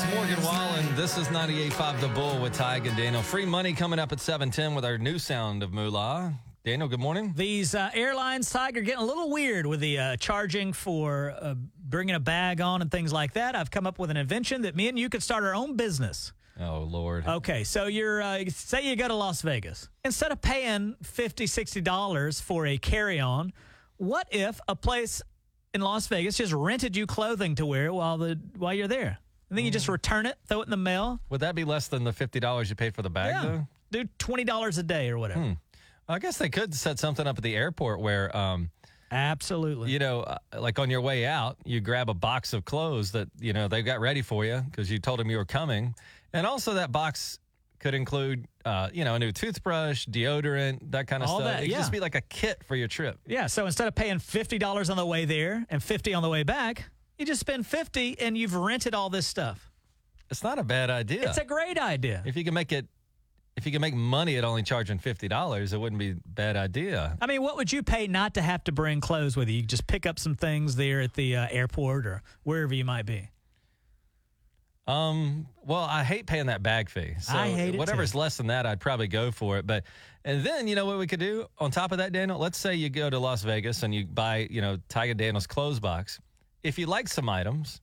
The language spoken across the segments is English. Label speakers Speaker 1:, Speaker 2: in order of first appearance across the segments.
Speaker 1: It's Morgan Wallen. This is 98.5 The Bull with Tige and Daniel. Free money coming up at 710 with our new sound of moolah. Daniel, good morning.
Speaker 2: These uh, airlines, Tige, getting a little weird with the uh, charging for uh, bringing a bag on and things like that. I've come up with an invention that me and you could start our own business.
Speaker 1: Oh, Lord.
Speaker 2: Okay, so you're uh, say you go to Las Vegas. Instead of paying $50, $60 for a carry-on, what if a place in Las Vegas just rented you clothing to wear while the while you're there? And then you just return it, throw it in the mail.
Speaker 1: Would that be less than the $50 you paid for the bag,
Speaker 2: Yeah.
Speaker 1: though?
Speaker 2: Do $20 a day or whatever.
Speaker 1: I guess they could set something up at the airport where, um,
Speaker 2: Absolutely.
Speaker 1: you know, uh, like on your way out, you grab a box of clothes that, you know, they've got ready for you because you told them you were coming. And also that box could include, uh, you know, a new toothbrush, deodorant, that kind of
Speaker 2: All
Speaker 1: stuff.
Speaker 2: that,
Speaker 1: it could
Speaker 2: yeah.
Speaker 1: just be like a kit for your trip.
Speaker 2: Yeah, so instead of paying fifty dollars on the way there and fifty on the way back, you just spend fifty and you've rented all this stuff.
Speaker 1: It's not a bad idea.
Speaker 2: It's a great idea.
Speaker 1: if you can make it, if you can make money at only charging $50, it wouldn't be a bad idea.
Speaker 2: I mean, what would you pay not to have to bring clothes with you? You just pick up some things there at the uh, airport or wherever you might be.
Speaker 1: Um, well, I hate paying that bag fee. So
Speaker 2: I hate it
Speaker 1: whatever's
Speaker 2: too.
Speaker 1: less than that, I'd probably go for it. But and then you know what we could do on top of that, Daniel? Let's say you go to Las Vegas and you buy, you know, Tiger Daniel's clothes box. If you like some items,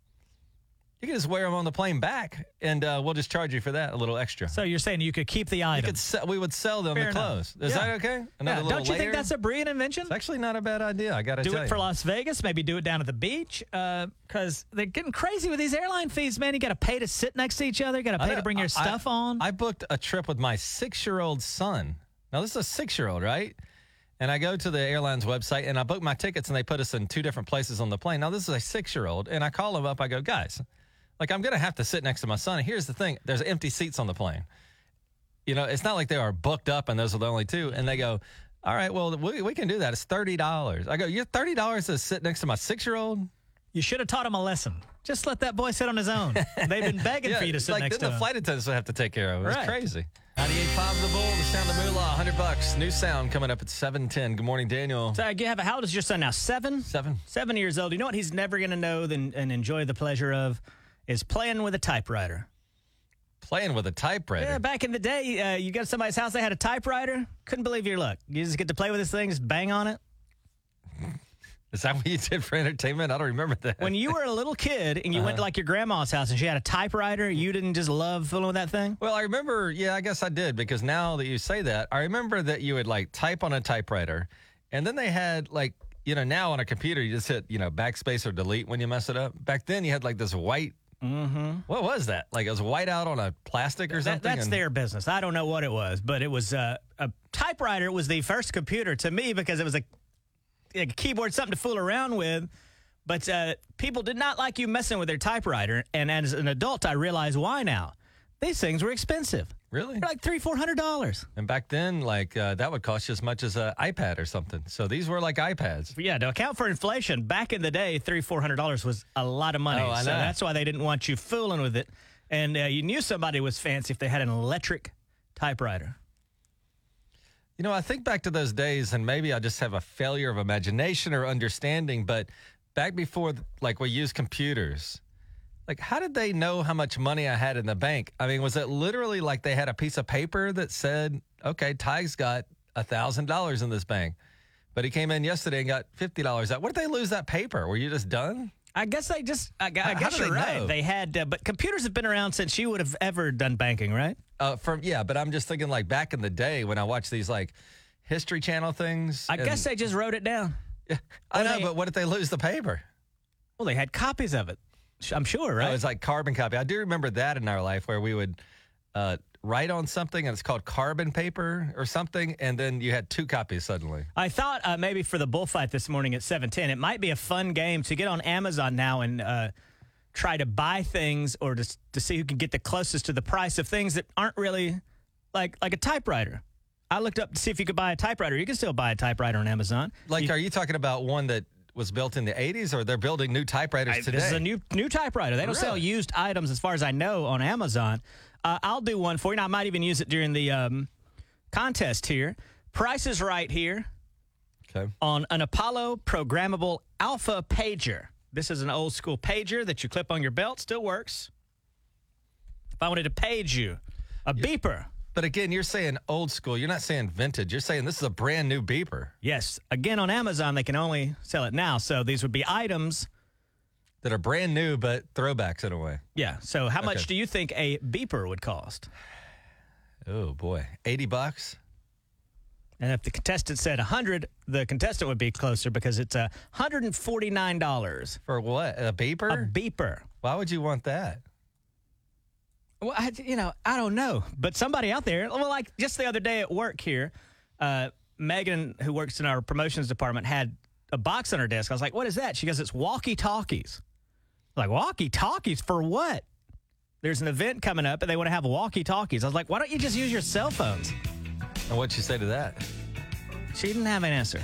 Speaker 1: you can just wear them on the plane back, and uh, we'll just charge you for that a little extra.
Speaker 2: So you're saying you could keep the
Speaker 1: You
Speaker 2: item?
Speaker 1: could se- we would sell them
Speaker 2: Fair
Speaker 1: the
Speaker 2: enough.
Speaker 1: clothes. Is
Speaker 2: Yeah.
Speaker 1: that okay?
Speaker 2: Yeah,
Speaker 1: Another little
Speaker 2: don't you
Speaker 1: layer?
Speaker 2: think that's a brilliant invention?
Speaker 1: It's actually not a bad idea. I got to
Speaker 2: do it
Speaker 1: you.
Speaker 2: for Las Vegas. Maybe do it down at the beach because they're getting crazy with these airline fees, man. You got to pay to sit next to each other. You got to pay
Speaker 1: know.
Speaker 2: to bring your
Speaker 1: I-
Speaker 2: stuff on.
Speaker 1: I booked a trip with my six year old son. Now, this is a six year old, right? And I go to the airline's website and I book my tickets and they put us in two different places on the plane. Now, this is a six year old. And I call them up. I go, guys, like, I'm going to have to sit next to my son. And here's the thing there's empty seats on the plane. You know, it's not like they are booked up and those are the only two. And they go, all right, well, we, we can do that. It's $30. I go, you're $30 to sit next to my six year old?
Speaker 2: you should have taught him a lesson. Just let that boy sit on his own. They've been begging for you to sit
Speaker 1: like
Speaker 2: next
Speaker 1: then
Speaker 2: to
Speaker 1: the
Speaker 2: him.
Speaker 1: flight attendants would have to take care of it. It's
Speaker 2: Right.
Speaker 1: crazy. 98.5 The Bull, the sound of moolah, 100 bucks. New sound coming up at 710. Good morning, Daniel.
Speaker 2: So, how old is your son now? Seven?
Speaker 1: Seven.
Speaker 2: Seven years old. You know what he's never going to know than, and enjoy the pleasure of is playing with a typewriter.
Speaker 1: Playing with a typewriter.
Speaker 2: Yeah, back in the day, uh, you go to somebody's house, they had a typewriter. Couldn't believe your luck. You just get to play with this thing, just bang on it.
Speaker 1: Is that what you did for entertainment? I don't remember that.
Speaker 2: When you were a little kid and you went to like your grandma's house and she had a typewriter, you didn't just love fooling with that thing?
Speaker 1: well, I remember, yeah, I guess I did because now that you say that, I remember that you would like type on a typewriter and then they had like, you know, now on a computer, you just hit, you know, backspace or delete when you mess it up. Back then, you had like this white. Mm-hmm. What was that? Like it was white out on a plastic or
Speaker 2: That,
Speaker 1: something?
Speaker 2: that's
Speaker 1: and-
Speaker 2: their business. I don't know what it was, but it was uh, a typewriter. It was the first computer to me because it was a, a keyboard, something to fool around with. But uh, people did not like you messing with their typewriter. And as an adult, I realize why now. These things were expensive.
Speaker 1: Really?
Speaker 2: They're like three, four hundred dollars.
Speaker 1: And back then, like uh, that would cost you as much as an iPad or something. So these were like iPads.
Speaker 2: Yeah, to account for inflation, back in the day, three, four hundred dollars was a lot of money.
Speaker 1: Oh, I
Speaker 2: so
Speaker 1: know.
Speaker 2: that's why they didn't want you fooling with it. And uh, you knew somebody was fancy if they had an electric typewriter.
Speaker 1: You know, I think back to those days, and maybe I just have a failure of imagination or understanding. But back before, like we used computers, like how did they know how much money I had in the bank? I mean, was it literally like they had a piece of paper that said, "Okay, Ty's got a thousand dollars in this bank," but he came in yesterday and got fifty dollars out? What did they lose that paper? Were you just done?
Speaker 2: I guess they just, I, I guess you're
Speaker 1: they
Speaker 2: right.
Speaker 1: know?
Speaker 2: They had, uh, but computers have been around since you would have ever done banking, right?
Speaker 1: Uh, from yeah, but I'm just thinking like back in the day when I watched these like History Channel things.
Speaker 2: I
Speaker 1: and-
Speaker 2: guess they just wrote it down.
Speaker 1: Yeah, I know,
Speaker 2: they-
Speaker 1: but what if they lose the paper?
Speaker 2: Well, they had copies of it. I'm sure, right?
Speaker 1: It was like carbon copy. I do remember that in our life where we would uh, write on something and it's called carbon paper or something, and then you had two copies suddenly.
Speaker 2: I thought uh, maybe for the bullfight this morning at 710, it might be a fun game to get on Amazon now and uh, try to buy things or to, to see who can get the closest to the price of things that aren't really like like a typewriter. I looked up to see if you could buy a typewriter. You can still buy a typewriter on Amazon.
Speaker 1: Like,
Speaker 2: You-
Speaker 1: are you talking about one that was built in the 80s or they're building new typewriters
Speaker 2: I-
Speaker 1: today?
Speaker 2: This is a new new typewriter. They don't sell used items, as far as I know, on Amazon. Uh, I'll do one for you. And I might even use it during the um, contest here. Price is right here
Speaker 1: okay.
Speaker 2: on an Apollo programmable Alpha pager. This is an old school pager that you clip on your belt. Still works. If I wanted to page you, a beeper.
Speaker 1: But again, you're saying old school. You're not saying vintage. You're saying this is a brand new beeper
Speaker 2: Yes. Again, on Amazon, they can only sell it now. So these would be items.
Speaker 1: that are brand new but throwbacks in a way.
Speaker 2: Yeah. So how much
Speaker 1: Okay.
Speaker 2: do you think a beeper would cost?
Speaker 1: Oh boy, eighty bucks.
Speaker 2: And if the contestant said 100, the contestant would be closer because it's a $149
Speaker 1: For what? A beeper?
Speaker 2: a beeper.
Speaker 1: Why would you want that?
Speaker 2: Well, I, you know, I don't know, but somebody out there, well, like just the other day at work here, uh, Megan, who works in our promotions department, had a box on her desk. I was like, "What is that?" She goes, "It's walkie talkies." Like walkie talkies for what? There's an event coming up, and they want to have walkie talkies. I was like, "Why don't you just use your cell phones?"
Speaker 1: And what'd you say to that?
Speaker 2: She didn't have an answer.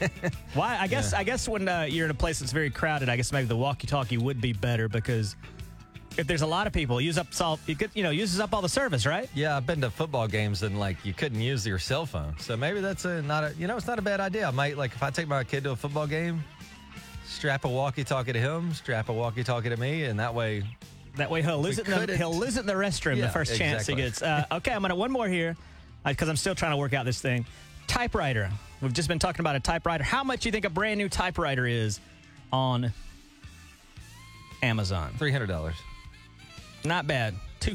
Speaker 2: Why? I guess. I guess when uh, you're in a place that's very crowded, I guess maybe the walkie-talkie would be better because if there's a lot of people, use up all you could, you know, uses up all the service, right?
Speaker 1: Yeah, I've been to football games and like you couldn't use your cell phone. So maybe that's a not a you know it's not a bad idea. I might like if I take my kid to a football game, strap a walkie-talkie to him, strap a walkie-talkie to me, and that way
Speaker 2: That way he'll lose it. In the, he'll lose it in the restroom the
Speaker 1: Yeah,
Speaker 2: first chance he gets. Uh, okay, I'm gonna one more here because I'm still trying to work out this thing. Typewriter. We've just been talking about a typewriter. How much do you think a brand new typewriter is on Amazon?
Speaker 1: three hundred dollars.
Speaker 2: Not bad. Two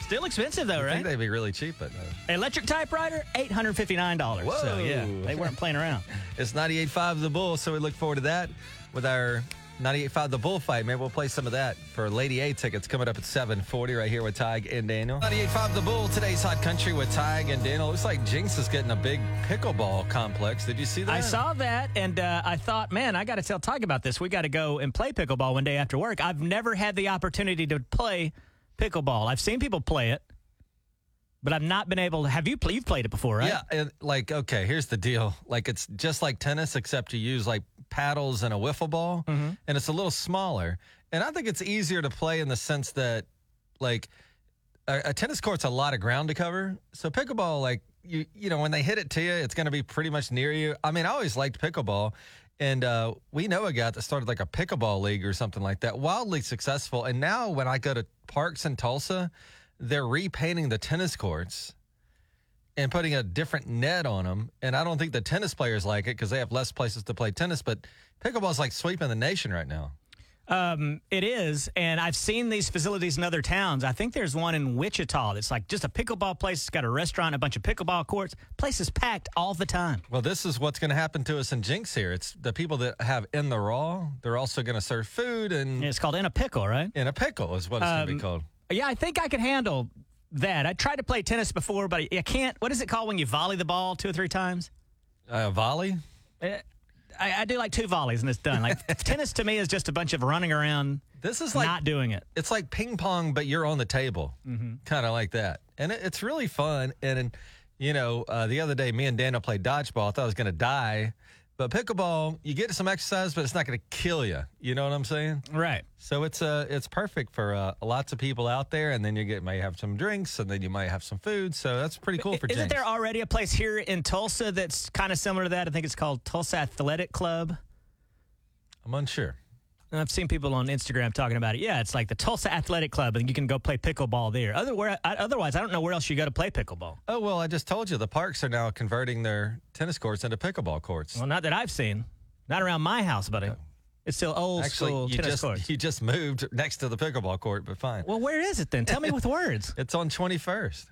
Speaker 2: Still expensive though,
Speaker 1: I
Speaker 2: right?
Speaker 1: think they'd be really cheap, but uh,
Speaker 2: Electric typewriter, eight hundred fifty nine dollars. So
Speaker 1: Whoa.
Speaker 2: yeah, they weren't playing around.
Speaker 1: it's 98.5 The Bull, so we look forward to that with our 98.5 The Bullfight. Maybe we'll play some of that for Lady A tickets coming up at 740 right here with Tige and Daniel. 98.5 The Bull, today's Hot Country with Tige and Daniel. Looks like Jenks is getting a big pickleball complex. Did you see that?
Speaker 2: I saw that and uh, I thought, man, I got to tell Tyke about this. We got to go and play pickleball one day after work. I've never had the opportunity to play pickleball. I've seen people play it, but I've not been able to. Have you? Play, you've played it before, right?
Speaker 1: Yeah, and like okay, here's the deal. Like it's just like tennis, except you use like paddles and a wiffle ball,
Speaker 2: Mm-hmm.
Speaker 1: and it's a little smaller. And I think it's easier to play in the sense that, like, a, a tennis court's a lot of ground to cover. So pickleball, like you, you know, when they hit it to you, it's going to be pretty much near you. I mean, I always liked pickleball. And uh, we know a guy that started like a pickleball league or something like that, wildly successful. And now when I go to parks in Tulsa, they're repainting the tennis courts and putting a different net on them. And I don't think the tennis players like it because they have less places to play tennis. But pickleball's like sweeping the nation right now.
Speaker 2: Um, it is, and I've seen these facilities in other towns. I think there's one in Wichita that's like just a pickleball place. It's got a restaurant, a bunch of pickleball courts. Place is packed all the time.
Speaker 1: Well, this is what's going to happen to us in Jenks here. It's the people that have in the raw. They're also going to serve food and
Speaker 2: it's called in a pickle, right?
Speaker 1: in a pickle is what it's going to
Speaker 2: Um,
Speaker 1: be called.
Speaker 2: Yeah, I think I could handle that. I tried to play tennis before, but I can't. What is it called when you volley the ball two or three times?
Speaker 1: Uh, volley.
Speaker 2: Eh, I, I do like two volleys and it's done. Like tennis to me is just a bunch of running around,
Speaker 1: This is like
Speaker 2: not doing it.
Speaker 1: it's like ping pong, but you're on the table,
Speaker 2: Mm-hmm.
Speaker 1: kind of like that, and it, it's really fun. And, and you know, uh, the other day, me and Daniel played dodgeball. I thought I was going to die, but pickleball, you get some exercise, but it's not going to kill you. You know what I'm saying?
Speaker 2: Right.
Speaker 1: So it's uh, it's perfect for uh, lots of people out there, and then you get may have some drinks, and then you might have some food. So that's pretty cool for
Speaker 2: Isn't
Speaker 1: Jenks.
Speaker 2: there already a place here in Tulsa that's kind of similar to that? I think it's called Tulsa Athletic Club.
Speaker 1: I'm unsure.
Speaker 2: And I've seen people on Instagram talking about it. Yeah, it's like the Tulsa Athletic Club, and you can go play pickleball there. Otherwise, otherwise, I don't know where else you go to play pickleball.
Speaker 1: Oh well, I just told you the parks are now converting their tennis courts into pickleball courts.
Speaker 2: Well, not that I've seen. Not around my house, buddy. It's still old
Speaker 1: Actually,
Speaker 2: school tennis
Speaker 1: just
Speaker 2: courts.
Speaker 1: you just moved next to the pickleball court, but fine.
Speaker 2: Well, where is it then? Tell me with words.
Speaker 1: It's on 21st.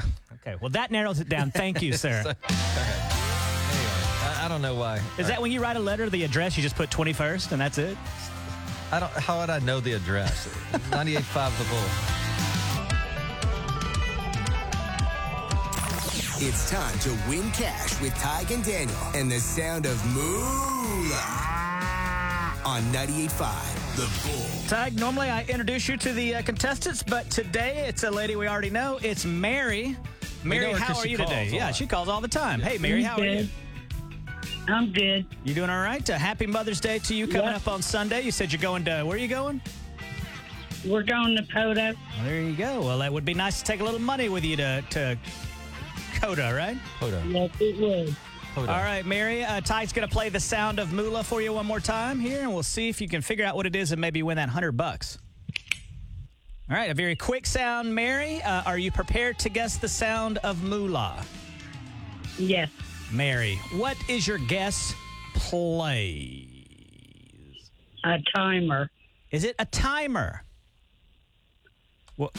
Speaker 2: Okay, well, that narrows it down. Thank you, sir.
Speaker 1: So- okay. Anyway, I, I don't know why.
Speaker 2: Is that when you write a letter, the address, you just put 21st and that's it?
Speaker 1: I don't. How would I know the address? 98.5 The Bull.
Speaker 3: It's time to win cash with Tige and Daniel and the sound of Moolah on 98.5 The Bull.
Speaker 2: Tag, normally I introduce you to the uh, contestants, but today it's a lady we already know. It's Mary. Mary,
Speaker 1: know her
Speaker 2: how
Speaker 1: 'cause
Speaker 2: are you today? Yeah, she calls all the time. Hey, Mary, how are you?
Speaker 4: Good. I'm good.
Speaker 2: You doing all right? Uh, happy Mother's Day to you coming
Speaker 4: Yeah.
Speaker 2: up on Sunday. You said you're going to, where are you going?
Speaker 4: We're going to Poto.
Speaker 2: There you go. Well, that would be nice to take a little money with you to, to Coda, right?
Speaker 1: Hold on.
Speaker 4: Yes, it would.
Speaker 1: Hold on.
Speaker 2: All right, Mary. Uh, Ty's going to play the sound of moolah for you one more time here, and we'll see if you can figure out what it is and maybe win that hundred bucks. All right, a very quick sound, Mary. Uh, are you prepared to guess the sound of moolah?
Speaker 4: Yes.
Speaker 2: Mary, what is your guess, please?
Speaker 4: A timer.
Speaker 2: Is it a timer? What?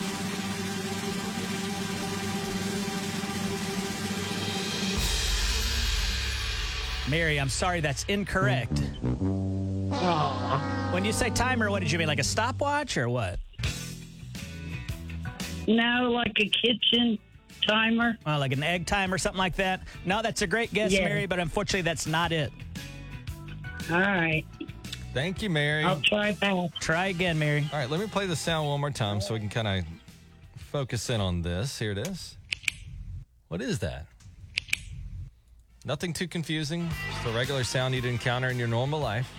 Speaker 2: Mary, I'm sorry, that's incorrect.
Speaker 4: Aw.
Speaker 2: When you say timer, what did you mean? Like a stopwatch or what?
Speaker 4: No, like a kitchen timer.
Speaker 2: Uh, like an egg timer, or something like that? No, that's a great guess,
Speaker 4: Yeah.
Speaker 2: Mary, but unfortunately, that's not it.
Speaker 4: All right.
Speaker 1: Thank you, Mary.
Speaker 4: I'll try back.
Speaker 2: Try again, Mary.
Speaker 1: All right, let me play the sound one more time so we can kind of focus in on this. Here it is. What is that? Nothing too confusing. Just a regular sound you'd encounter in your normal life.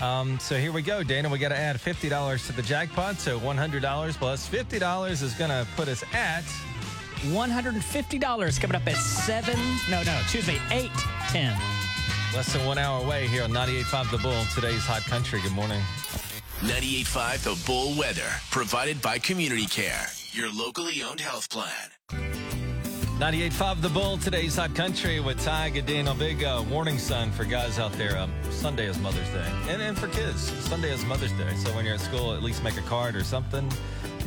Speaker 1: Um, so here we go, Dana. We got to add fifty dollars to the jackpot. So one hundred dollars plus plus fifty dollars is going to put us at
Speaker 2: $150 coming up at 7. No, no, excuse me, 8 10.
Speaker 1: less than one hour away here on 98.5 The Bull. Today's hot country. Good morning.
Speaker 3: 98.5 The Bull Weather, provided by Community Care, your locally owned health plan.
Speaker 1: 98.5 The Bull, today's hot country with Ty Gadin. A big uh, warning sign for guys out there. Um, Sunday is Mother's Day. And, and for kids, Sunday is Mother's Day. So when you're at school, at least make a card or something.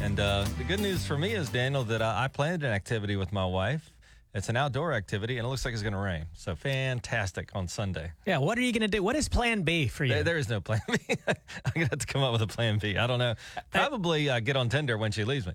Speaker 1: And uh, the good news for me is, Daniel, that uh, I planned an activity with my wife. It's an outdoor activity, and it looks like it's going to rain. So fantastic on Sunday.
Speaker 2: Yeah, what are you going to do? What is plan B for you?
Speaker 1: There, there is no plan B. I'm going to have to come up with a plan B. I don't know. Probably uh, get on Tinder when she leaves me.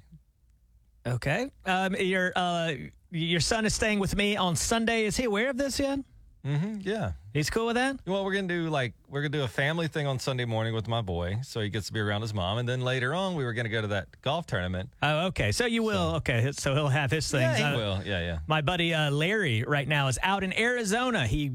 Speaker 2: okay. Um, your, uh, your son is staying with me on Sunday. Is he aware of this yet?
Speaker 1: Hmm yeah.
Speaker 2: He's cool with that?
Speaker 1: Well, we're gonna do like we're gonna do a family thing on Sunday morning with my boy, so he gets to be around his mom, and then later on we were gonna go to that golf tournament.
Speaker 2: Oh, okay. So you will. Okay. So he'll have his things.
Speaker 1: Yeah,
Speaker 2: Uh,
Speaker 1: will. Yeah, yeah.
Speaker 2: My buddy uh, Larry right now is out in Arizona. He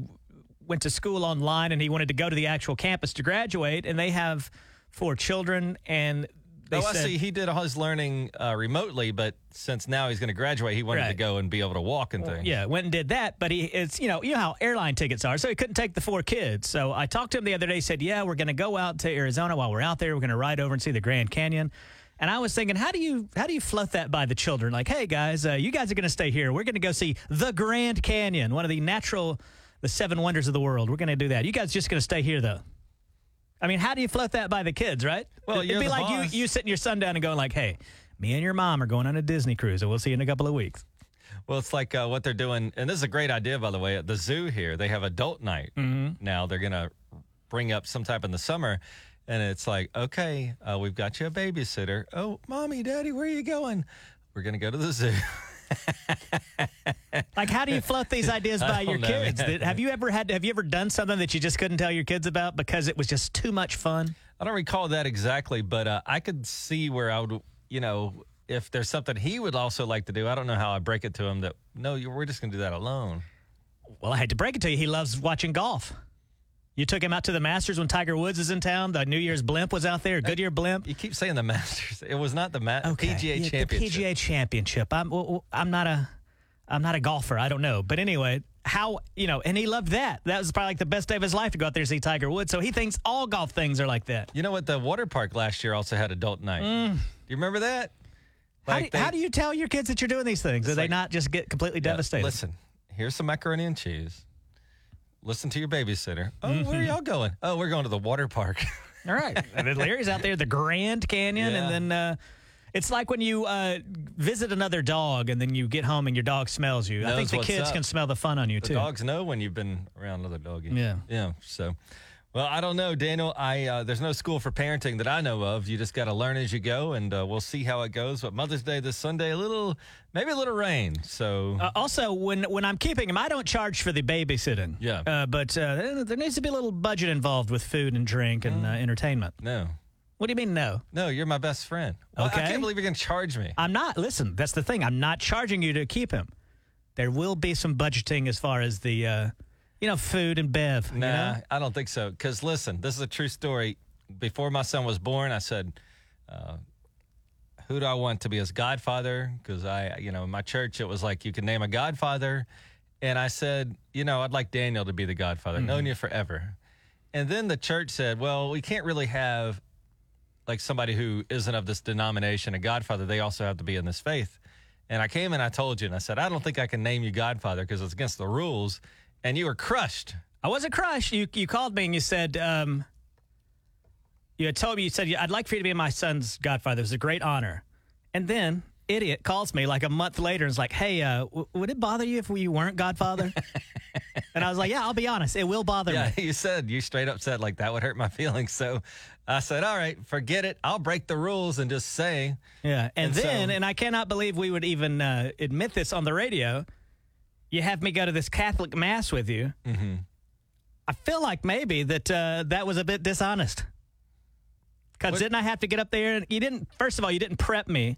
Speaker 2: went to school online and he wanted to go to the actual campus to graduate. And they have four children. And they
Speaker 1: oh,
Speaker 2: said,
Speaker 1: I see. He did all his learning uh, remotely, but since now he's going to graduate, he wanted to go and be able to walk and things.
Speaker 2: Yeah, went and did that, but he it's you know you know how airline tickets are, so he couldn't take the four kids. So I talked to him the other day. He said, "Yeah, we're going to go out to Arizona. While we're out there, we're going to ride over and see the Grand Canyon." And I was thinking, how do you how do you float that by the children? Like, hey guys, uh, you guys are going to stay here. We're going to go see the Grand Canyon, one of the natural, the seven wonders of the world. We're going to do that. You guys just going to stay here though. I mean, how do you float that by the kids, right?
Speaker 1: Well,
Speaker 2: it'd be like
Speaker 1: boss.
Speaker 2: you you sitting your son down and going like, hey. Me and your mom are going on a Disney cruise, and we'll see you in a couple of weeks.
Speaker 1: Well, it's like uh, what they're doing, and this is a great idea, by the way. At the zoo here, they have adult night
Speaker 2: Mm-hmm.
Speaker 1: now. They're gonna bring up some type in the summer, and it's like, okay, uh, we've got you a babysitter. Oh, mommy, daddy, where are you going? We're gonna go to the zoo.
Speaker 2: Like, how do you float these ideas by your
Speaker 1: know,
Speaker 2: kids?
Speaker 1: man.
Speaker 2: Have you ever had? Have you ever done something that you just couldn't tell your kids about because it was just too much fun?
Speaker 1: I don't recall that exactly, but uh, I could see where I would, you know, if there's something he would also like to do. I don't know how I break it to him that no, we're just gonna do that alone.
Speaker 2: Well, I had to break it to you. He loves watching golf. You took him out to the Masters when Tiger Woods is in town. The New Year's blimp was out there. Goodyear blimp.
Speaker 1: You keep saying the Masters. It was not the Ma- PGA
Speaker 2: Yeah,
Speaker 1: Championship.
Speaker 2: The PGA Championship. I'm well, I'm not a I'm not a golfer. I don't know. But anyway, how you know? And he loved that. That was probably like the best day of his life to go out there and see Tiger Woods. So he thinks all golf things are like that.
Speaker 1: You know what? The water park last year also had adult night. Mm. Do you remember that?
Speaker 2: How,
Speaker 1: Like
Speaker 2: do,
Speaker 1: they-
Speaker 2: how do you tell your kids that you're doing these things? Do they
Speaker 1: like-
Speaker 2: not just get completely
Speaker 1: Yeah,
Speaker 2: devastated?
Speaker 1: Listen, here's some macaroni and cheese. Listen to your babysitter. Oh, where are
Speaker 2: Mm-hmm.
Speaker 1: y'all going? Oh, we're going to the water park.
Speaker 2: All right. and then Larry's out there, the Grand Canyon,
Speaker 1: Yeah.
Speaker 2: and then uh, it's like when you uh, visit another dog and then you get home and your dog smells you. I think the
Speaker 1: what's
Speaker 2: kids
Speaker 1: up.
Speaker 2: can smell the fun on you
Speaker 1: the
Speaker 2: too.
Speaker 1: dogs know when you've been around another doggy.
Speaker 2: Yeah.
Speaker 1: Yeah. So, well, I don't know, Daniel. I uh, there's no school for parenting that I know of. You just got to learn as you go, and uh, we'll see how it goes. But Mother's Day this Sunday, a little, maybe a little rain. So
Speaker 2: Uh, also, when when I'm keeping him, I don't charge for the babysitting.
Speaker 1: Yeah.
Speaker 2: Uh, but uh, there- needs to be a little budget involved with food and drink and uh, entertainment.
Speaker 1: no,
Speaker 2: What do you mean, no?
Speaker 1: no, you're my best friend. Well, I can't believe you're gonna charge me.
Speaker 2: I'm not. Listen, that's the thing. I'm not charging you to keep him. There will be some budgeting as far as the, uh, you know, food and bev. you
Speaker 1: Nah,
Speaker 2: know?
Speaker 1: I don't think so. Because listen, this is a true story. Before my son was born, I said, uh, "Who do I want to be his godfather?" Because I, you know, in my church, it was like you could name a godfather, and I said, you know, I'd like Daniel to be the godfather. Known you forever, and then the church said, "Well, we can't really have like somebody who isn't of this denomination, a godfather, they also have to be in this faith. And I came and I told you, and I said, I don't think I can name you godfather because it's against the rules. And you were crushed.
Speaker 2: I wasn't crushed. You you called me and you said um, you had told me you said I'd like for you to be my son's godfather. It was a great honor. And then idiot calls me like a month later and is like, "Hey, uh, w- would it bother you if we weren't godfather?" and I was like, "Yeah, I'll be honest. It will bother
Speaker 1: Yeah,
Speaker 2: me."
Speaker 1: you said you straight up said like that would hurt my feelings. So I said, all right, forget it. I'll break the rules and just say,
Speaker 2: Yeah, and,
Speaker 1: And
Speaker 2: then,
Speaker 1: so-
Speaker 2: and I cannot believe we would even uh, admit this on the radio. You have me go to this Catholic mass with you. Mm-hmm. I feel like maybe that uh, that was a bit dishonest. Because didn't I have to get up there? And you didn't. First of all, you didn't prep me.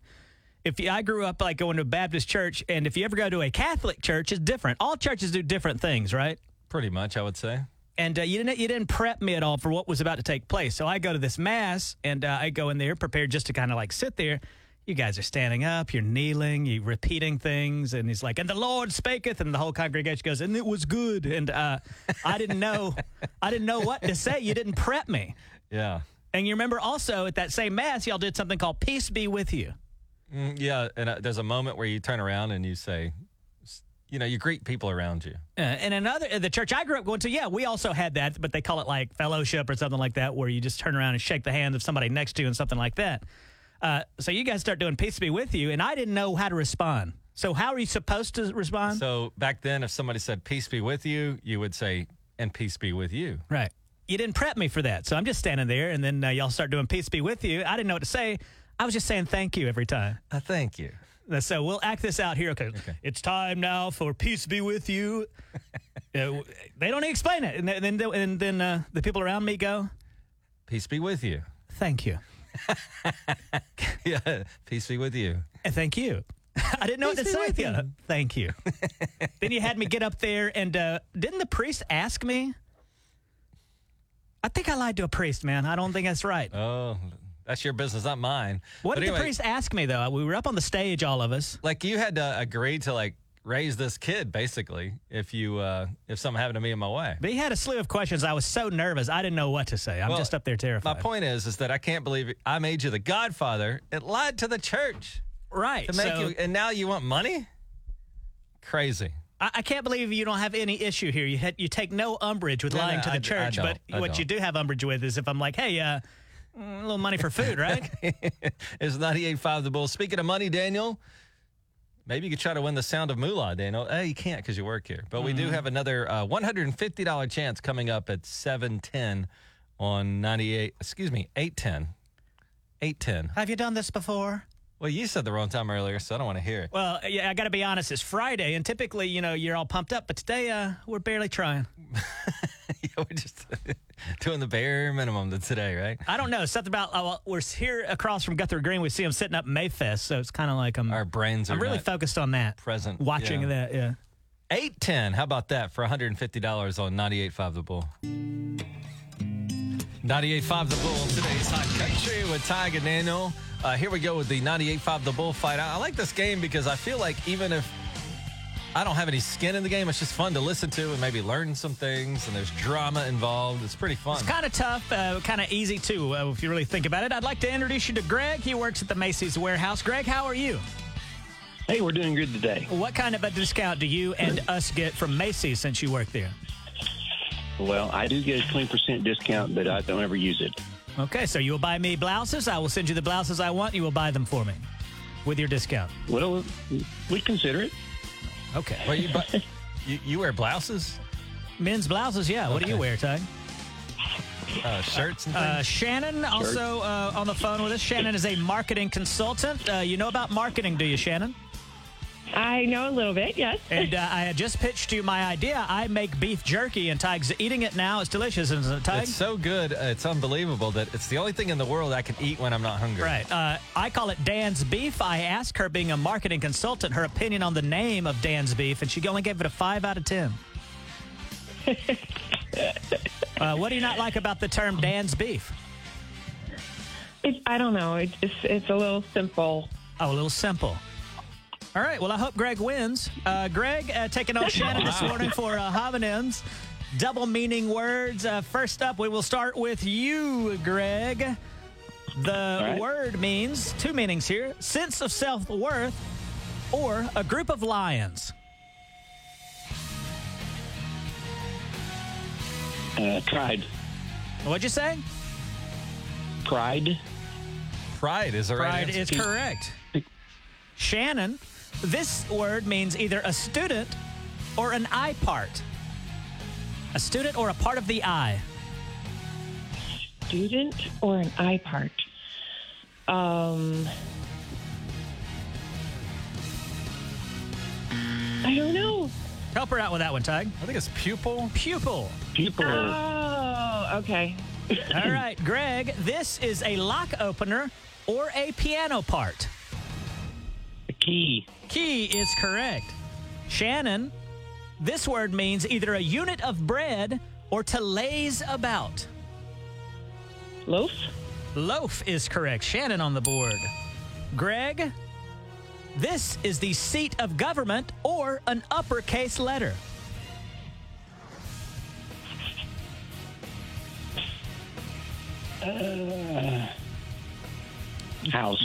Speaker 2: If you, I grew up like going to a Baptist church, and if you ever go to a Catholic church, it's different. All churches do different things, right?
Speaker 1: pretty much, I would say.
Speaker 2: and uh, you didn't you didn't prep me at all for what was about to take place. So I go to this mass and uh, I go in there prepared just to kind of like sit there. You guys are standing up, you're kneeling, you're repeating things, and he's like, "And the Lord spaketh," and the whole congregation goes, "And it was good." And uh, I didn't know, I didn't know what to say. You didn't prep me.
Speaker 1: Yeah.
Speaker 2: And you remember also at that same mass, y'all did something called "Peace be with you."
Speaker 1: Mm, yeah. And uh, there's a moment where you turn around and you say, you know, you greet people around you.
Speaker 2: Uh, and another, uh, the church I grew up going to, yeah, we also had that, but they call it like fellowship or something like that, where you just turn around and shake the hand of somebody next to you and something like that. Uh, so you guys start doing peace be with you, and I didn't know how to respond. So how are you supposed to respond?
Speaker 1: So back then, if somebody said, peace be with you, you would say, and peace be with you.
Speaker 2: right. You didn't prep me for that, so I'm just standing there, and then uh, y'all start doing peace be with you. I didn't know what to say. I was just saying thank you every time.
Speaker 1: Uh, thank you.
Speaker 2: Uh, So we'll act this out here. Okay. It's time now for peace be with you. Uh, they don't explain it. And then, and then uh, the people around me go,
Speaker 1: Peace be with you.
Speaker 2: thank you.
Speaker 1: yeah. Peace be with you.
Speaker 2: Thank you. I didn't know what to
Speaker 1: Peace
Speaker 2: say.
Speaker 1: with
Speaker 2: Yeah,
Speaker 1: you.
Speaker 2: Thank you. then you had me get up there, and uh, didn't the priest ask me? I think I lied to a priest, man. I don't think that's right.
Speaker 1: Oh, that's your business, not mine.
Speaker 2: What
Speaker 1: But
Speaker 2: did
Speaker 1: anyway,
Speaker 2: the priest ask me, though? We were up on the stage, all of us.
Speaker 1: Like you had to agree to like raise this kid, basically, if you uh if something happened to me in my way.
Speaker 2: But he had a slew of questions. I was so nervous. I didn't know what to say. I'm
Speaker 1: Well,
Speaker 2: just up there terrified.
Speaker 1: My point is, is that I can't believe I made you the godfather. It lied to the church
Speaker 2: right.
Speaker 1: to make
Speaker 2: so
Speaker 1: you, and now you want money? Crazy.
Speaker 2: I, I can't believe you don't have any issue here. You had, you take no umbrage with
Speaker 1: No,
Speaker 2: lying
Speaker 1: no,
Speaker 2: to the
Speaker 1: I I
Speaker 2: church,
Speaker 1: don't.
Speaker 2: but
Speaker 1: I
Speaker 2: what you do have umbrage with is if I'm like, hey, uh, a little money for food, right?
Speaker 1: it's 98.5 the Bull. Speaking of money, Daniel, maybe you could try to win the sound of moolah, Daniel. Eh, you can't because you work here. But we
Speaker 2: Mm-hmm.
Speaker 1: do have another uh, $150 chance coming up at 710 on 98, excuse me, 810. 810.
Speaker 2: have you done this before?
Speaker 1: Well, you said the wrong time earlier, so I don't want to hear it.
Speaker 2: Well, yeah, I got to be honest. It's Friday, and typically, you know, you're all pumped up, but today, uh, we're barely trying.
Speaker 1: yeah, we're just doing the bare minimum to today, right?
Speaker 2: I don't know. Something about uh, well, we're here across from Guthrie Green. We see them sitting up Mayfest, so it's kind of like I'm.
Speaker 1: Our brains are
Speaker 2: I'm really focused on that.
Speaker 1: present.
Speaker 2: Watching
Speaker 1: Yeah.
Speaker 2: that, yeah.
Speaker 1: 810. How about that for $150 on 98.5 The Bull? 98.5 The Bull, today's Hot Country with Tige and Daniel. Uh, here we go with the 98.5 The Bull fight. I, I like this game because I feel like even if I don't have any skin in the game, it's just fun to listen to and maybe learn some things, and there's drama involved. It's pretty fun.
Speaker 2: It's kind of tough, uh, kind of easy too, uh, if you really think about it. I'd like to introduce you to Greg. He works at the Macy's warehouse. Greg, how are you?
Speaker 5: Hey, we're doing good today.
Speaker 2: What kind of a discount do you and us get from Macy's since you work there?
Speaker 5: Well, I do get a 20% discount, but I don't ever use it.
Speaker 2: Okay, so you will buy me blouses. I will send you the blouses I want. You will buy them for me with your discount.
Speaker 5: Well, we consider it.
Speaker 2: Okay.
Speaker 1: Well, you, bu- you, you wear blouses,
Speaker 2: Men's blouses, yeah. What do you
Speaker 1: Okay.
Speaker 2: wear, Ty?
Speaker 1: uh, shirts, and things?
Speaker 2: Uh, Shannon also uh, on the phone with us. Shannon is a marketing consultant. Uh, you know about marketing, do you, Shannon?
Speaker 6: I know a little bit, yes.
Speaker 2: And uh, I had just pitched you my idea. I make beef jerky, and Tig's eating it now. It's delicious, isn't it, Tig?
Speaker 1: it's so good. Uh, it's unbelievable that it's the only thing in the world I can eat when I'm not hungry.
Speaker 2: Right. Uh, I call it Dan's Beef. I asked her, being a marketing consultant, her opinion on the name of Dan's Beef, and she only gave it a 5 out of 10. uh, what do you not like about the term Dan's Beef?
Speaker 6: It's, I don't know. It's just, it's a little simple.
Speaker 2: Oh, a little simple. All right. Well, I hope Greg wins. Uh, Greg uh, taking on Shannon this morning for uh, homonyms, double meaning words. Uh, first up, we will start with you, Greg. The
Speaker 5: right.
Speaker 2: word means two meanings here sense of self worth or a group of lions.
Speaker 5: Uh, tried.
Speaker 2: What'd you say?
Speaker 5: Pride.
Speaker 1: Pride is the right
Speaker 2: Pride
Speaker 1: answer.
Speaker 2: is correct. Shannon, this word means either a student or an eye part. A student or a part of the eye.
Speaker 6: Student or an eye part? Um, I don't know.
Speaker 2: Help her out with that one, Tug.
Speaker 1: I think it's pupil.
Speaker 2: Pupil.
Speaker 5: Pupil.
Speaker 6: Oh, okay.
Speaker 2: All right, Greg, this is a lock opener or a piano part.
Speaker 5: Key.
Speaker 2: Key is correct. Shannon, this word means either a unit of bread or to laze about.
Speaker 6: Loaf?
Speaker 2: Loaf is correct. Shannon on the board. Greg, this is the seat of government or an uppercase letter.
Speaker 5: Uh, House.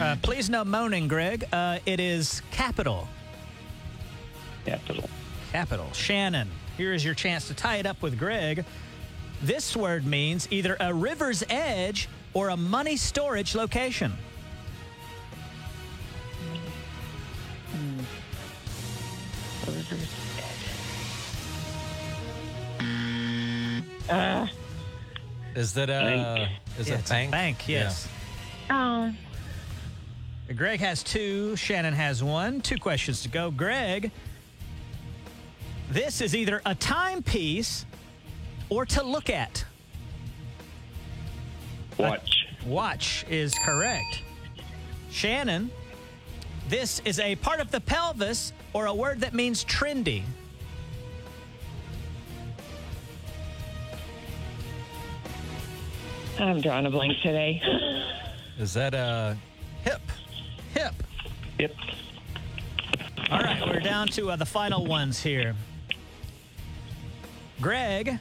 Speaker 2: Uh, please no moaning, Greg. Uh, it is capital.
Speaker 5: Capital.
Speaker 2: Capital. Shannon, here is your chance to tie it up with Greg. This word means either a river's edge or a money storage location.
Speaker 1: Is that a is
Speaker 2: Yeah,
Speaker 1: it
Speaker 2: it's a
Speaker 1: bank?
Speaker 2: bank, yes.
Speaker 6: Oh,
Speaker 2: Greg has two, Shannon has one. Two questions to go. Greg, this is either a timepiece or to look at.
Speaker 5: Watch.
Speaker 2: Watch is correct. Shannon, this is a part of the pelvis or a word that means trendy.
Speaker 6: I'm drawing a blank today.
Speaker 1: Is that a hip?
Speaker 2: Hip.
Speaker 5: Yep.
Speaker 2: All right, we're down to uh, the final ones here. Greg,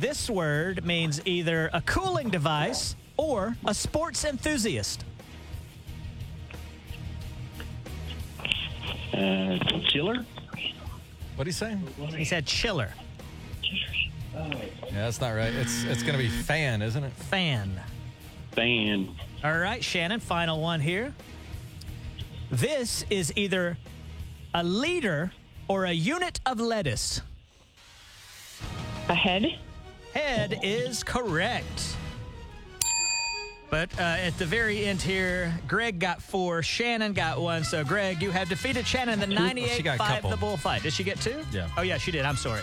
Speaker 2: this word means either a cooling device or a sports enthusiast.
Speaker 5: Uh, chiller.
Speaker 1: What do you say?
Speaker 2: He said chiller,
Speaker 1: Yeah, that's not right. It's it's gonna be fan, isn't it?
Speaker 2: fan.
Speaker 5: Fan.
Speaker 2: All right, Shannon, final one here. This is either a liter or a unit of lettuce.
Speaker 6: A head?
Speaker 2: Head is correct. But uh, at the very end here, Greg got four, Shannon got one. So, Greg, you have defeated Shannon in the
Speaker 1: Well,
Speaker 2: 98
Speaker 1: she got a
Speaker 2: 5
Speaker 1: couple.
Speaker 2: the bullfight. Did she get two?
Speaker 1: Yeah.
Speaker 2: Oh, yeah, she did. I'm sorry.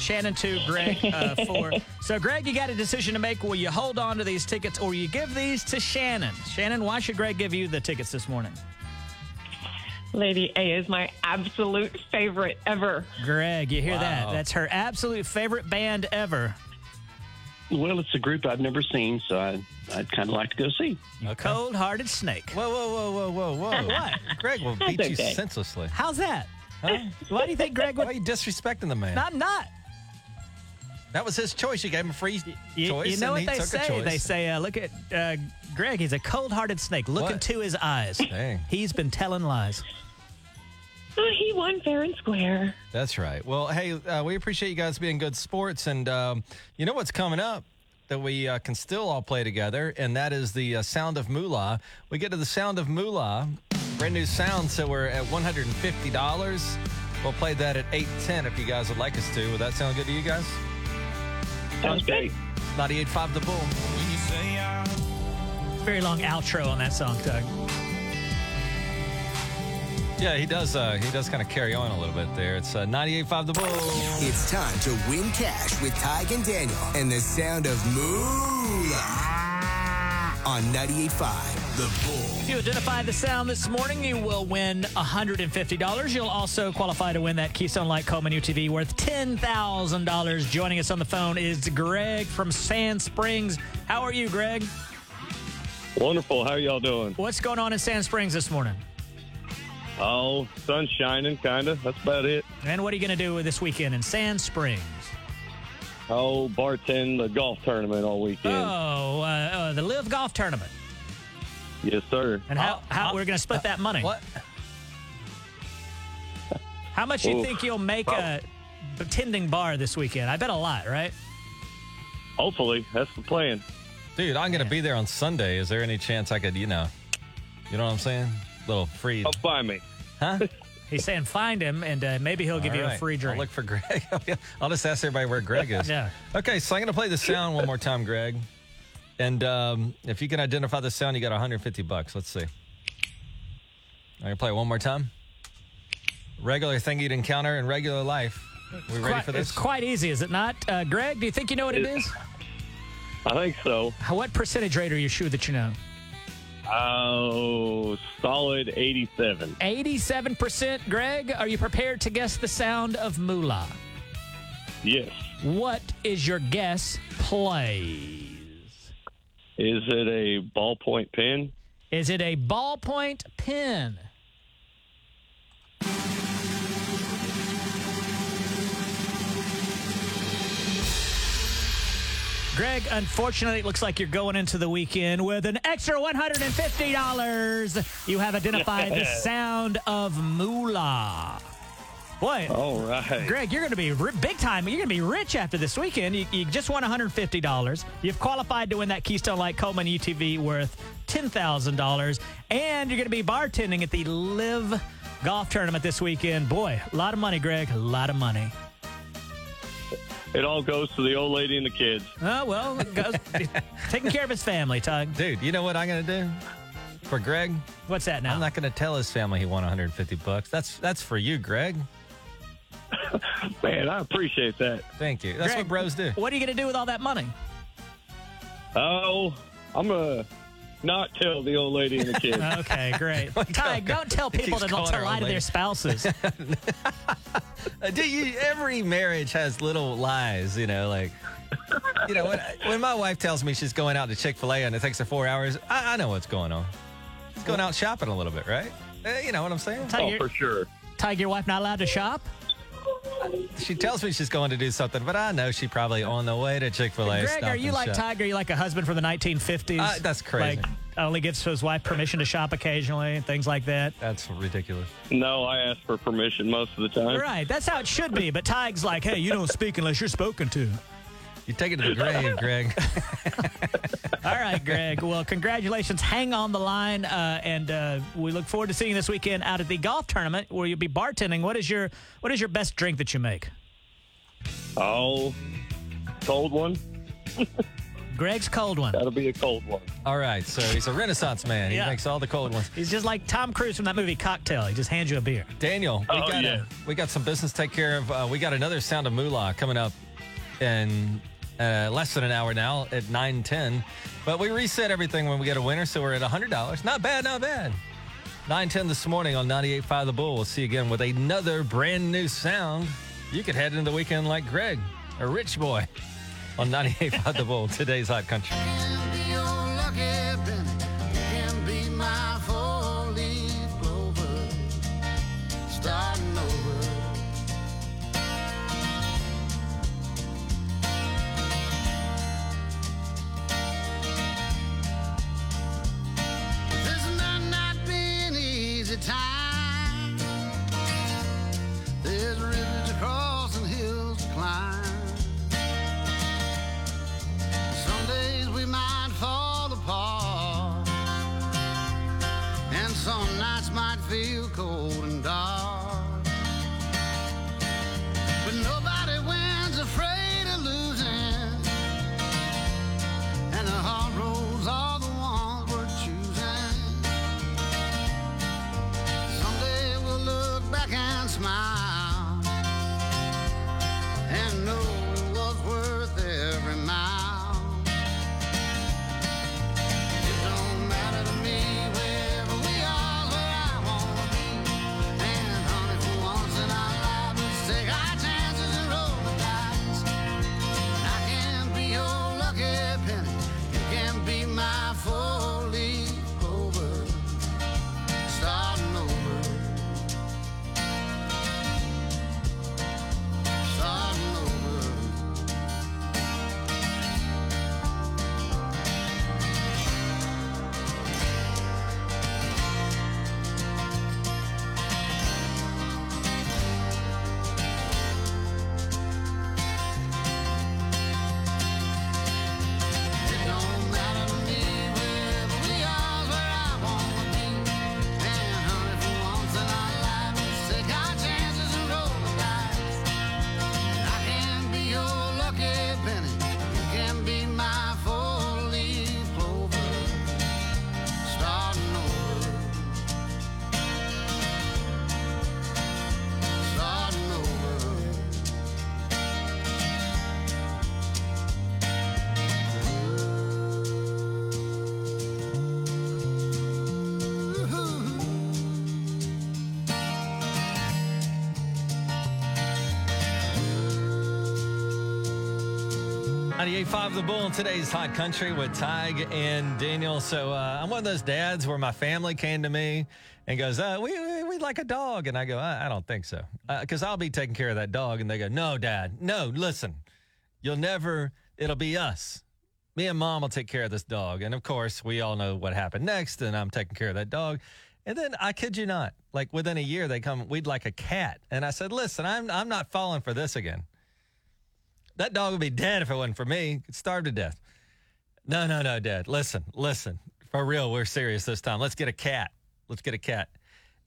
Speaker 2: Shannon two, Greg uh, four. So, Greg, you got a decision to make. Will you hold on to these tickets or you give these to Shannon? Shannon, why should Greg give you the tickets this morning?
Speaker 6: Lady A is my absolute favorite ever.
Speaker 2: Greg, you hear that? That's her absolute favorite band ever.
Speaker 5: Well, it's a group I've never seen, so I, I'd kind of like to go see.
Speaker 2: A cold hearted snake.
Speaker 1: Whoa, whoa, whoa, whoa, whoa, whoa!
Speaker 2: What?
Speaker 1: Greg will beat you senselessly.
Speaker 2: How's that?
Speaker 1: Huh?
Speaker 2: Why do you think Greg
Speaker 1: Why are you disrespecting the man?
Speaker 2: I'm not.
Speaker 1: That was his choice. You gave him a free
Speaker 2: You,
Speaker 1: choice.
Speaker 2: you know
Speaker 1: and
Speaker 2: what
Speaker 1: he
Speaker 2: they say? They say, uh, look at uh, Greg. He's a cold-hearted snake. Look
Speaker 1: What?
Speaker 2: into his eyes.
Speaker 1: Dang.
Speaker 2: He's been telling lies.
Speaker 6: Oh, he won fair and square.
Speaker 1: That's right. Well, hey, uh, we appreciate you guys being good sports, and um, you know what's coming up that we uh, can still all play together, and that is the uh, Sound of Moolah. We get to the Sound of Moolah, brand new sound, so we're at one hundred and fifty dollars. We'll play that at eight ten if you guys would like us to. Would that sound good to you guys?
Speaker 5: Sounds great.
Speaker 1: Ninety-eight five the bull.
Speaker 2: Very long outro on that song, Doug.
Speaker 1: Yeah, he does. Uh, he does kind of carry on a little bit there. It's uh, ninety-eight five the bull.
Speaker 3: It's time to win cash with Tige and Daniel and the sound of Moolah on 98.5 The Bull.
Speaker 2: If you identify the sound this morning, you will win $150. You'll also qualify to win that Keystone Light Coleman UTV worth $10,000. Joining us on the phone is Greg from Sand Springs. How are you, Greg?
Speaker 7: Wonderful. How are y'all doing?
Speaker 2: What's going on in Sand Springs this morning?
Speaker 7: Oh, sun's shining, kind of. That's about it.
Speaker 2: And what are you going to do this weekend in Sand Springs?
Speaker 7: oh, bartend the golf tournament all weekend.
Speaker 2: Oh, uh, uh, the LIV Golf Tournament.
Speaker 7: Yes, sir.
Speaker 2: And how,
Speaker 1: Oh,
Speaker 2: how
Speaker 1: oh,
Speaker 2: we're going to split uh, that money?
Speaker 1: What?
Speaker 2: How much do you
Speaker 7: Oof.
Speaker 2: think you'll make a tending bar this weekend? I bet a lot, right?
Speaker 7: Hopefully, that's the plan.
Speaker 1: Dude, I'm going to be there on Sunday. Is there any chance I could, you know, you know what I'm saying? Little free.
Speaker 7: Come find me.
Speaker 1: Huh?
Speaker 2: He's saying find him, and uh, maybe he'll give
Speaker 1: All
Speaker 2: you a
Speaker 1: right.
Speaker 2: free
Speaker 1: I'll
Speaker 2: drink.
Speaker 1: look for Greg. I'll just ask everybody where Greg is.
Speaker 2: Yeah.
Speaker 1: Okay, so I'm going to play the sound one more time, Greg. And um, if you can identify the sound, you got 150 bucks. Let's see. I'm going to play it one more time. Regular thing you'd encounter in regular life. We ready
Speaker 2: Quite-
Speaker 1: for this?
Speaker 2: It's quite easy, is it not? Uh, Greg, do you think you know what it
Speaker 7: It-
Speaker 2: is?
Speaker 7: I think so.
Speaker 2: How- What percentage rate are you sure that you know?
Speaker 7: Oh, solid 87.
Speaker 2: 87%. Greg, are you prepared to guess the sound of moolah?
Speaker 7: Yes.
Speaker 2: What is your guess, please?
Speaker 7: Is it a ballpoint pen?
Speaker 2: Is it a ballpoint pen? Greg, unfortunately, it looks like you're going into the weekend with an extra $150. You have identified the sound of moolah. Boy,
Speaker 7: All right.
Speaker 2: Greg, you're going to be ri- big time. You're going to be rich after this weekend. You, you just won $150. You've qualified to win that Keystone Light Coleman UTV worth $10,000. And you're going to be bartending at the LIV Golf Tournament this weekend. Boy, a lot of money, Greg. A lot of money.
Speaker 7: It all goes to the old lady and the kids.
Speaker 2: Oh, well, it goes, taking care of his family, Tug.
Speaker 1: Dude, you know what I'm going to do? For Greg,
Speaker 2: What's that now?
Speaker 1: I'm not going to tell his family he won 150 bucks. That's that's for you, Greg.
Speaker 7: Man, I appreciate that.
Speaker 1: Thank you. That's
Speaker 2: Greg,
Speaker 1: what bros do.
Speaker 2: What are you going to do with all that money?
Speaker 7: Oh, I'm going to not tell the old lady and the kids.
Speaker 2: Okay, great. Tig, don't tell people
Speaker 1: keeps
Speaker 2: to,
Speaker 1: calling
Speaker 2: to lie to their spouses.
Speaker 1: Do you, every marriage has little lies, you know, like, you know, when, when my wife tells me she's going out to Chick fil A and it takes her four hours, I, I know what's going on. She's going out shopping a little bit, right? Uh, you know what I'm saying?
Speaker 2: Tig,
Speaker 7: oh, for sure.
Speaker 2: Tig, your wife not allowed to shop?
Speaker 1: She tells me she's going to do something, but I know she probably on the way to Chick fil A.
Speaker 2: Greg, are you like Tiger? Are you like a husband from the 1950s?
Speaker 1: Uh, that's crazy.
Speaker 2: Like, only gives his wife permission to shop occasionally and things like that.
Speaker 1: That's ridiculous.
Speaker 7: No, I ask for permission most of the time.
Speaker 2: Right, that's how it should be. But Tig's like, hey, you don't speak unless you're spoken to.
Speaker 1: You take it to the grave, Greg.
Speaker 2: All right, Greg. Well, congratulations. Hang on the line, uh, and uh, we look forward to seeing you this weekend out at the golf tournament where you'll be bartending. What is your What is your best drink that you make?
Speaker 7: Oh, cold one?
Speaker 2: Greg's cold one.
Speaker 7: That'll be a cold one.
Speaker 1: All right, so he's a Renaissance man. He
Speaker 2: Yeah.
Speaker 1: makes all the cold ones.
Speaker 2: He's just like Tom Cruise from that movie Cocktail. He just hands you a beer.
Speaker 1: Daniel, we
Speaker 7: Oh,
Speaker 1: got
Speaker 7: yeah.
Speaker 1: we got some business to take care of. Uh, we got another sound of moolah coming up in uh, less than an hour now at nine ten. But we reset everything when we get a winner, so we're at hundred dollars. Not bad, not bad. Nine ten this morning on 98.5 The Bull. We'll see you again with another brand new sound. You could head into the weekend like Greg, a rich boy, on 98.5 The Bull. Today's hot country.
Speaker 8: Time.
Speaker 1: 98.5 The Bull in today's Hot Country with Tige and Daniel. So uh, I'm one of those dads where my family came to me and goes, uh, we, we, we like a dog. And I go, I, I don't think so. Because I'll be taking care of that dog. And they go, no, dad, no, listen, you'll never, it'll be us. Me and mom will take care of this dog. And of course, we all know what happened next. And I'm taking care of that dog. And then I kid you not, like within a year, they come, we'd like a cat. And I said, listen, I'm, I'm not falling for this again. That dog would be dead if it wasn't for me. It starved to death. No, no, no, Dad. Listen, listen. For real, we're serious this time. Let's get a cat. Let's get a cat.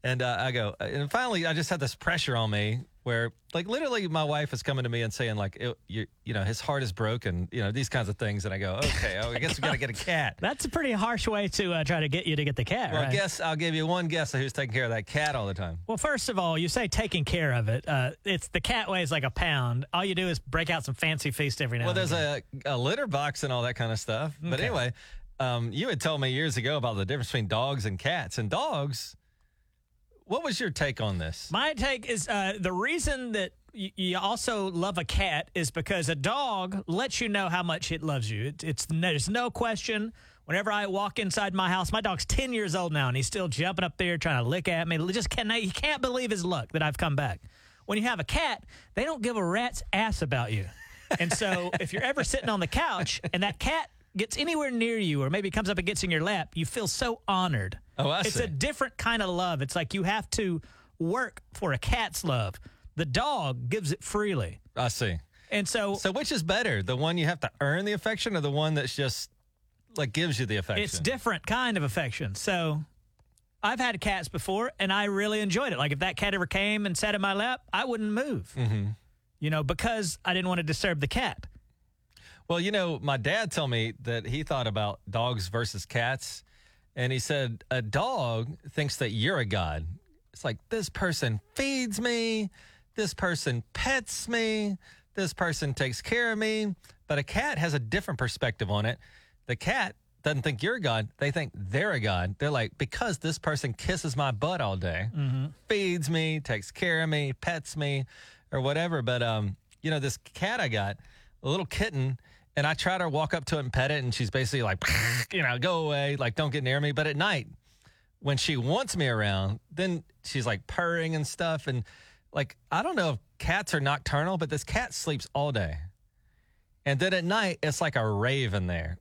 Speaker 1: And uh, I go, and finally, I just had this pressure on me where, like, literally, my wife is coming to me and saying, like, it, you, you know, his heart is broken, you know, these kinds of things. And I go, okay, oh, I guess we got to get a cat.
Speaker 2: That's a pretty harsh way to uh, try to get you to get the cat,
Speaker 1: Well,
Speaker 2: right?
Speaker 1: guess I'll give you one guess of who's taking care of that cat all the time.
Speaker 2: Well, first of all, you say taking care of it. Uh, it's the cat weighs like a pound. All you do is break out some fancy feast every now
Speaker 1: Well,
Speaker 2: and
Speaker 1: there's a, a litter box and all that kind of stuff. But anyway, um, you had told me years ago about the difference between dogs and cats. And dogs, what was your take on this?
Speaker 2: My take is uh, the reason that y- you also love a cat is because a dog lets you know how much it loves you. It, it's there's no question. Whenever I walk inside my house, my dog's ten years old now, and he's still jumping up there trying to lick at me. Just can't he can't believe his luck that I've come back. When you have a cat, they don't give a rat's ass about you. And so if you're ever sitting on the couch and that cat gets anywhere near you or maybe comes up and gets in your lap, you feel so honored.
Speaker 1: Oh, I
Speaker 2: it's
Speaker 1: see.
Speaker 2: a different kind of love. It's like you have to work for a cat's love. The dog gives it freely.
Speaker 1: I see.
Speaker 2: And so,
Speaker 1: So which is better, the one you have to earn the affection, or the one that's just like gives you the affection?
Speaker 2: it's different kind of affection. So I've had cats before and I really enjoyed it. Like if that cat ever came and sat in my lap, I wouldn't move.
Speaker 1: Mm-hmm.
Speaker 2: You know, because I didn't want to disturb the cat.
Speaker 1: Well, you know, my dad told me that he thought about dogs versus cats, and he said a dog thinks that you're a god. It's like this person feeds me, this person pets me, this person takes care of me, but a cat has a different perspective on it. The cat doesn't think you're a god; they think they're a god. They're like because this person kisses my butt all day, feeds me, takes care of me, pets me, or whatever. But um, you know, this cat I got, a little kitten, and I try to walk up to it and pet it, and she's basically like, you know, go away, like don't get near me. But at night, when she wants me around, then she's like purring and stuff, and like I don't know if cats are nocturnal, but this cat sleeps all day, and then at night it's like a raven there.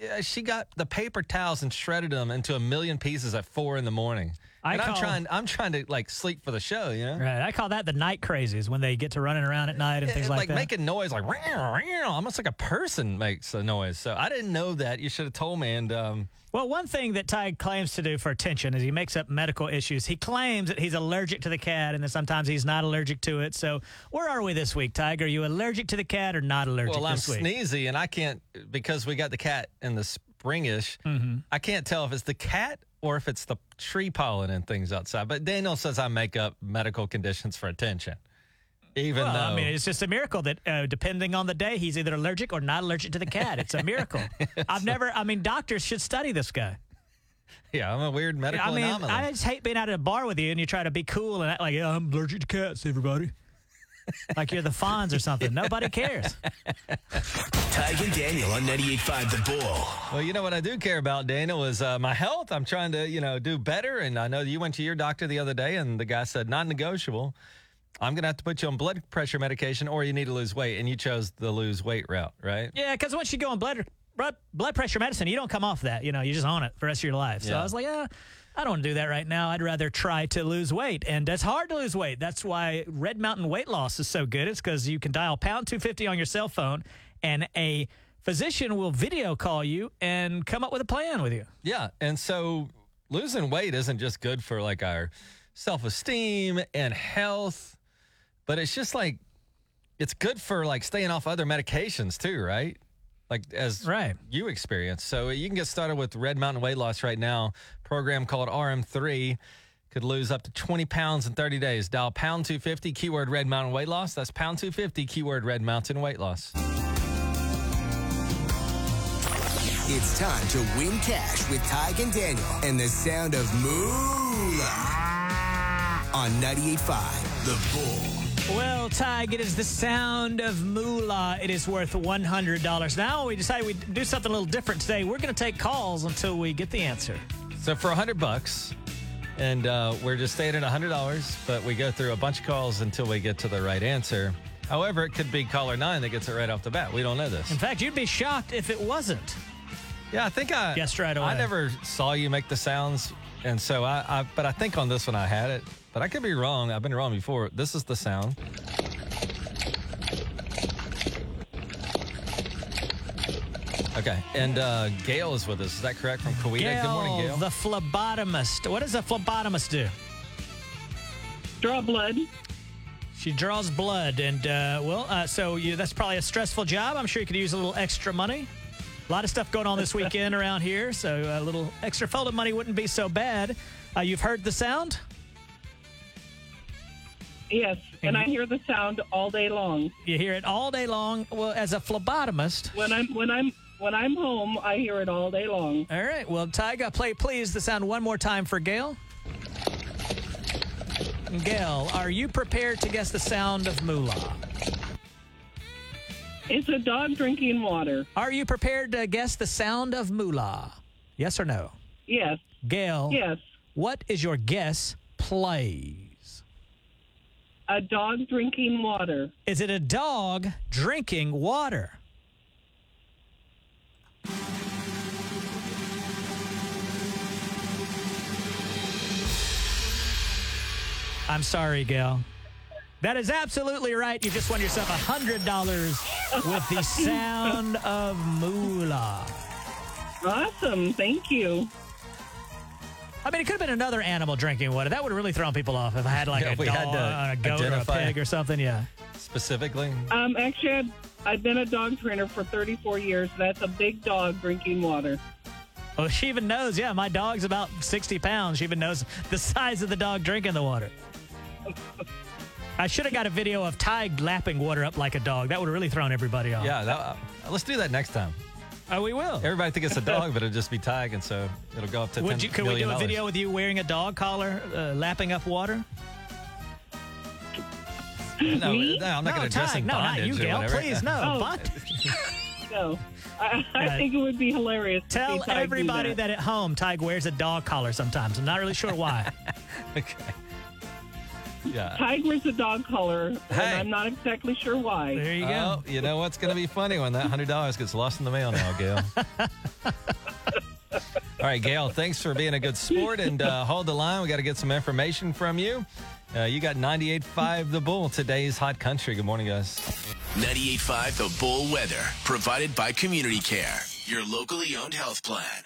Speaker 1: Yeah, she got the paper towels and shredded them into a million pieces at four in the morning.
Speaker 2: I
Speaker 1: and I'm trying, I'm trying to like sleep for the show, you know.
Speaker 2: Right. I call that the night crazies when they get to running around at night and things like,
Speaker 1: like
Speaker 2: that.
Speaker 1: Like making noise, like "Meow, meow," almost like a person makes a noise. So I didn't know that. You should have told me. And um,
Speaker 2: Well, one thing that Ty claims to do for attention is he makes up medical issues. He claims that he's allergic to the cat and then sometimes he's not allergic to it. So, where are we this week, Tiger? Are you allergic to the cat or not allergic
Speaker 1: well, I'm
Speaker 2: week?
Speaker 1: sneezy, and I can't because we got the cat in the springish.
Speaker 2: Mm-hmm.
Speaker 1: I can't tell if it's the cat or if it's the tree pollen and things outside. But Daniel says I make up medical conditions for attention, even
Speaker 2: Well,
Speaker 1: though
Speaker 2: I mean, it's just a miracle that uh, depending on the day, he's either allergic or not allergic to the cat. It's a miracle. I've never, I mean, doctors should study this guy.
Speaker 1: yeah, I'm a weird medical
Speaker 2: I mean,
Speaker 1: anomaly.
Speaker 2: I just hate being out at a bar with you and you try to be cool and act like, yeah, I'm allergic to cats, everybody. Like you're the Fonz or something. Nobody cares.
Speaker 3: Tige and Daniel on 98.5 The Bull.
Speaker 1: Well, you know what I do care about, Daniel, is uh, my health. I'm trying to, you know, do better. And I know you went to your doctor the other day, and the guy said non negotiable. I'm going to have to put you on blood pressure medication or you need to lose weight. And you chose the lose weight route, right?
Speaker 2: Yeah, because once you go on blood, blood blood pressure medicine, you don't come off that. You know, you're just on it for the rest of your life. So
Speaker 1: Yeah.
Speaker 2: I was like, uh, I don't want to do that right now. I'd rather try to lose weight, and it's hard to lose weight. That's why Red Mountain Weight Loss is so good. It's because you can dial pound two fifty on your cell phone, and a physician will video call you and come up with a plan with you.
Speaker 1: Yeah. And so losing weight isn't just good for like our self esteem and health, but it's just like, it's good for like staying off other medications too, right? Like as
Speaker 2: Right.
Speaker 1: you experience. So you can get started with Red Mountain Weight Loss right now. Program called RM3 could lose up to 20 pounds in 30 days. Dial pound 250 keyword Red Mountain Weight Loss. That's pound 250 keyword Red Mountain Weight Loss.
Speaker 3: It's time to win cash with Tige and Daniel and the sound of Moolah on 98.5 The Bull.
Speaker 2: Well, Tige, it is the sound of moolah. It is worth $100. Now we decided we'd do something a little different today. We're going to take calls until we get the answer.
Speaker 1: So for a hundred bucks, and uh, we're just staying at a hundred dollars, but we go through a bunch of calls until we get to the right answer. However, it could be caller nine that gets it right off the bat. We don't know this.
Speaker 2: In fact, you'd be shocked if it wasn't.
Speaker 1: Yeah, I think I
Speaker 2: Guessed right away.
Speaker 1: I never saw you make the sounds, and so I, I. But I think on this one I had it, but I could be wrong. I've been wrong before. This is the sound. Okay, and uh, Gail is with us. Is that correct from Coweta?
Speaker 2: Gail,
Speaker 1: Good morning, Gail.
Speaker 2: the phlebotomist. What does a phlebotomist do?
Speaker 4: Draw blood.
Speaker 2: She draws blood, and uh, well, uh, so you, that's probably a stressful job. I'm sure you could use a little extra money. A lot of stuff going on this weekend around here, so a little extra folded money wouldn't be so bad. Uh, you've heard the sound?
Speaker 4: Yes, and I hear the sound all day long.
Speaker 2: You hear it all day long. Well, as a phlebotomist,
Speaker 4: When I'm when I'm when I'm home, I hear it all day long.
Speaker 2: all right. Well, Tige, play please the sound one more time for Gail. Gail, are you prepared to guess the sound of moolah?
Speaker 4: It's a dog drinking water.
Speaker 2: Are you prepared to guess the sound of moolah? Yes or no?
Speaker 4: Yes,
Speaker 2: Gail,
Speaker 4: yes.
Speaker 2: what is your guess, please?
Speaker 4: A dog drinking water.
Speaker 2: Is it a dog drinking water? I'm sorry, Gail. That is absolutely right. You just won yourself $100 with the sound of moolah.
Speaker 4: Awesome. Thank you.
Speaker 2: I mean, it could have been another animal drinking water. That would have really thrown people off if I had like
Speaker 1: Yeah,
Speaker 2: a
Speaker 1: we
Speaker 2: dog,
Speaker 1: had to
Speaker 2: or a goat, or a pig, or something. Yeah.
Speaker 1: Specifically,
Speaker 4: Um, actually, I've, I've been a dog trainer for 34 years. That's a big dog drinking water.
Speaker 2: Well, she even knows. Yeah, my dog's about 60 pounds. She even knows the size of the dog drinking the water. I should have got a video of Ty lapping water up like a dog. That would have really thrown everybody off.
Speaker 1: yeah. That, uh, let's do that next time.
Speaker 2: Oh, we will.
Speaker 1: Everybody thinks it's a dog, but it'll just be Tige, and so it'll go up to.
Speaker 2: Would
Speaker 1: 10
Speaker 2: you? Could we do a
Speaker 1: dollars.
Speaker 2: video with you wearing a dog collar, uh, lapping up water?
Speaker 1: No,
Speaker 4: Me?
Speaker 1: no, I'm not
Speaker 2: no,
Speaker 1: going to dress in
Speaker 2: no, not you,
Speaker 1: or
Speaker 2: Gail.
Speaker 1: whatever.
Speaker 2: Please, no.
Speaker 4: Oh.
Speaker 2: But
Speaker 4: No, I, I think it would be hilarious. to
Speaker 2: tell
Speaker 4: see
Speaker 2: everybody
Speaker 4: that.
Speaker 2: that. at home, Ty wears a dog collar sometimes. I'm not really sure why.
Speaker 1: okay. Yeah.
Speaker 4: Ty wears a dog collar,
Speaker 1: Hey.
Speaker 4: and I'm not exactly sure why.
Speaker 2: there you go.
Speaker 1: Oh, you know what's going to be funny when that hundred dollars gets lost in the mail now, Gail. All right, Gail. Thanks for being a good sport and uh, hold the line. We got to get some information from you. Uh, you got 98.5 The Bull, today's hot country. Good morning, guys.
Speaker 3: 98.5 The Bull Weather, provided by Community Care, your locally owned health plan.